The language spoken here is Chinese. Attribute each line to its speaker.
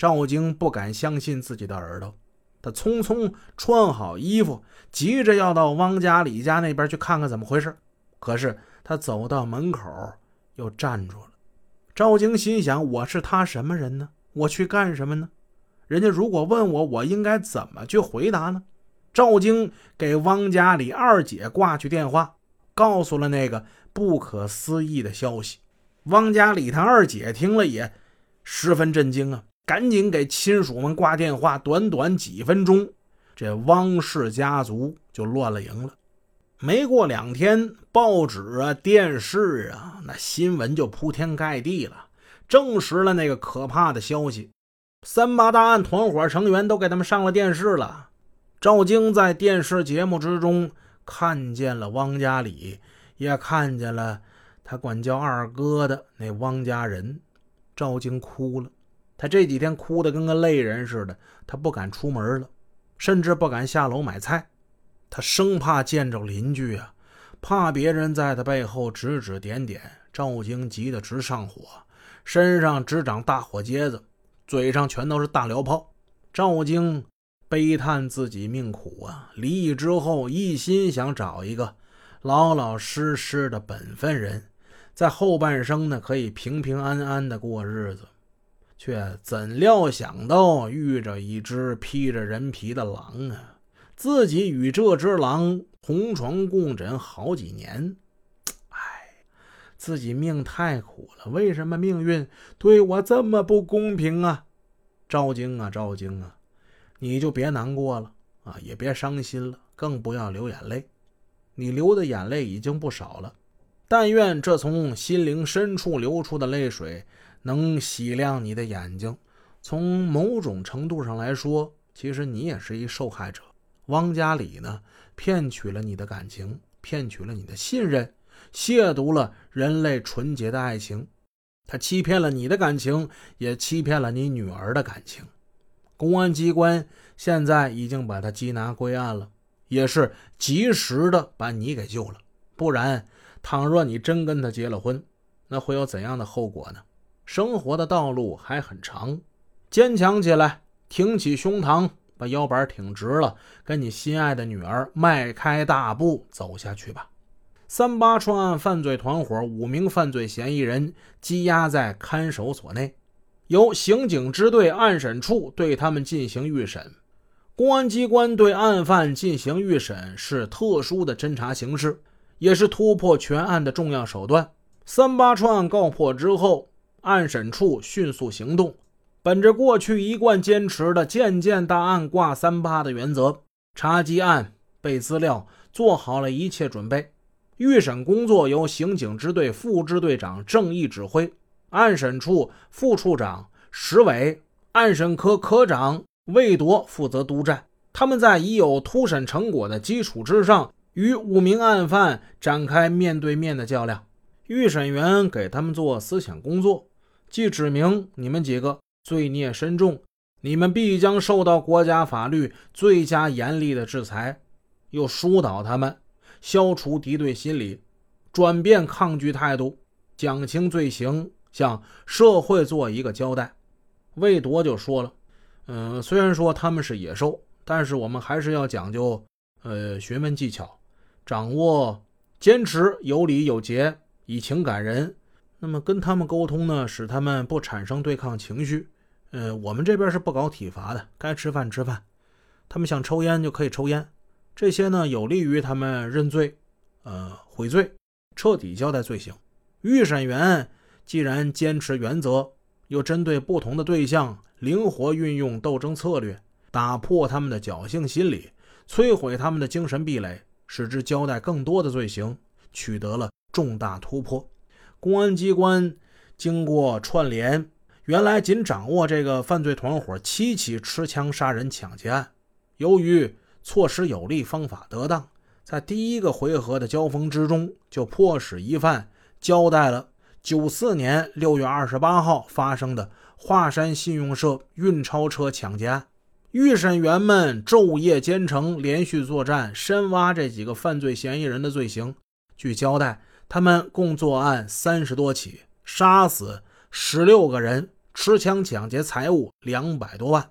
Speaker 1: 赵京不敢相信自己的耳朵，他匆匆穿好衣服，急着要到汪家李家那边去看看怎么回事。可是他走到门口又站住了。赵京心想：我是他什么人呢？我去干什么呢？人家如果问我，我应该怎么去回答呢？赵京给汪家里二姐挂去电话，告诉了那个不可思议的消息。汪家里他二姐听了也十分震惊啊。赶紧给亲属们挂电话，短短几分钟，这汪氏家族就乱了营了。没过两天，报纸啊、电视啊，那新闻就铺天盖地了，证实了那个可怕的消息。三八大案团伙成员都给他们上了电视了。赵京在电视节目之中看见了汪家里，也看见了他管叫二哥的那汪家人。赵京哭了。他这几天哭得跟个泪人似的，他不敢出门了，甚至不敢下楼买菜，他生怕见着邻居啊，怕别人在他背后指指点点。赵京急得直上火，身上直长大火疖子，嘴上全都是大燎泡。赵京悲叹自己命苦啊，离异之后一心想找一个老老实实的本分人，在后半生呢可以平平安安的过日子。却怎料想到遇着一只披着人皮的狼啊！自己与这只狼同床共枕好几年，哎，自己命太苦了。为什么命运对我这么不公平啊？赵京啊，赵京啊，你就别难过了啊，也别伤心了，更不要流眼泪。你流的眼泪已经不少了，但愿这从心灵深处流出的泪水。能洗亮你的眼睛。从某种程度上来说，其实你也是一受害者。汪家里呢，骗取了你的感情，骗取了你的信任，亵渎了人类纯洁的爱情。他欺骗了你的感情，也欺骗了你女儿的感情。公安机关现在已经把他缉拿归案了，也是及时的把你给救了。不然，倘若你真跟他结了婚，那会有怎样的后果呢？生活的道路还很长，坚强起来，挺起胸膛，把腰板挺直了，跟你心爱的女儿迈开大步走下去吧。三八串案犯罪团伙五名犯罪嫌疑人羁押在看守所内，由刑警支队案审处对他们进行预审。公安机关对案犯进行预审是特殊的侦查形式，也是突破全案的重要手段。三八串案告破之后。案审处迅速行动，本着过去一贯坚持的“件件大案挂三八”的原则，查缉案、备资料，做好了一切准备。预审工作由刑警支队副支队长郑毅指挥，案审处副处长石伟、案审科科长魏铎负责督战。他们在已有突审成果的基础之上，与五名案犯展开面对面的较量。预审员给他们做思想工作。既指明你们几个罪孽深重，你们必将受到国家法律最佳严厉的制裁，又疏导他们，消除敌对心理，转变抗拒态度，讲清罪行，向社会做一个交代。魏铎就说了：“嗯，虽然说他们是野兽，但是我们还是要讲究，呃，学问技巧，掌握坚持有理有节，以情感人。”那么跟他们沟通呢，使他们不产生对抗情绪。呃，我们这边是不搞体罚的，该吃饭吃饭，他们想抽烟就可以抽烟。这些呢，有利于他们认罪，呃，悔罪，彻底交代罪行。预审员既然坚持原则，又针对不同的对象灵活运用斗争策略，打破他们的侥幸心理，摧毁他们的精神壁垒，使之交代更多的罪行，取得了重大突破。公安机关经过串联，原来仅掌握这个犯罪团伙七起持枪杀人抢劫案。由于措施有力，方法得当，在第一个回合的交锋之中，就迫使疑犯交代了九四年六月二十八号发生的华山信用社运钞车抢劫案。预审员们昼夜兼程，连续作战，深挖这几个犯罪嫌疑人的罪行。据交代。他们共作案三十多起，杀死十六个人，持枪抢劫财物两百多万。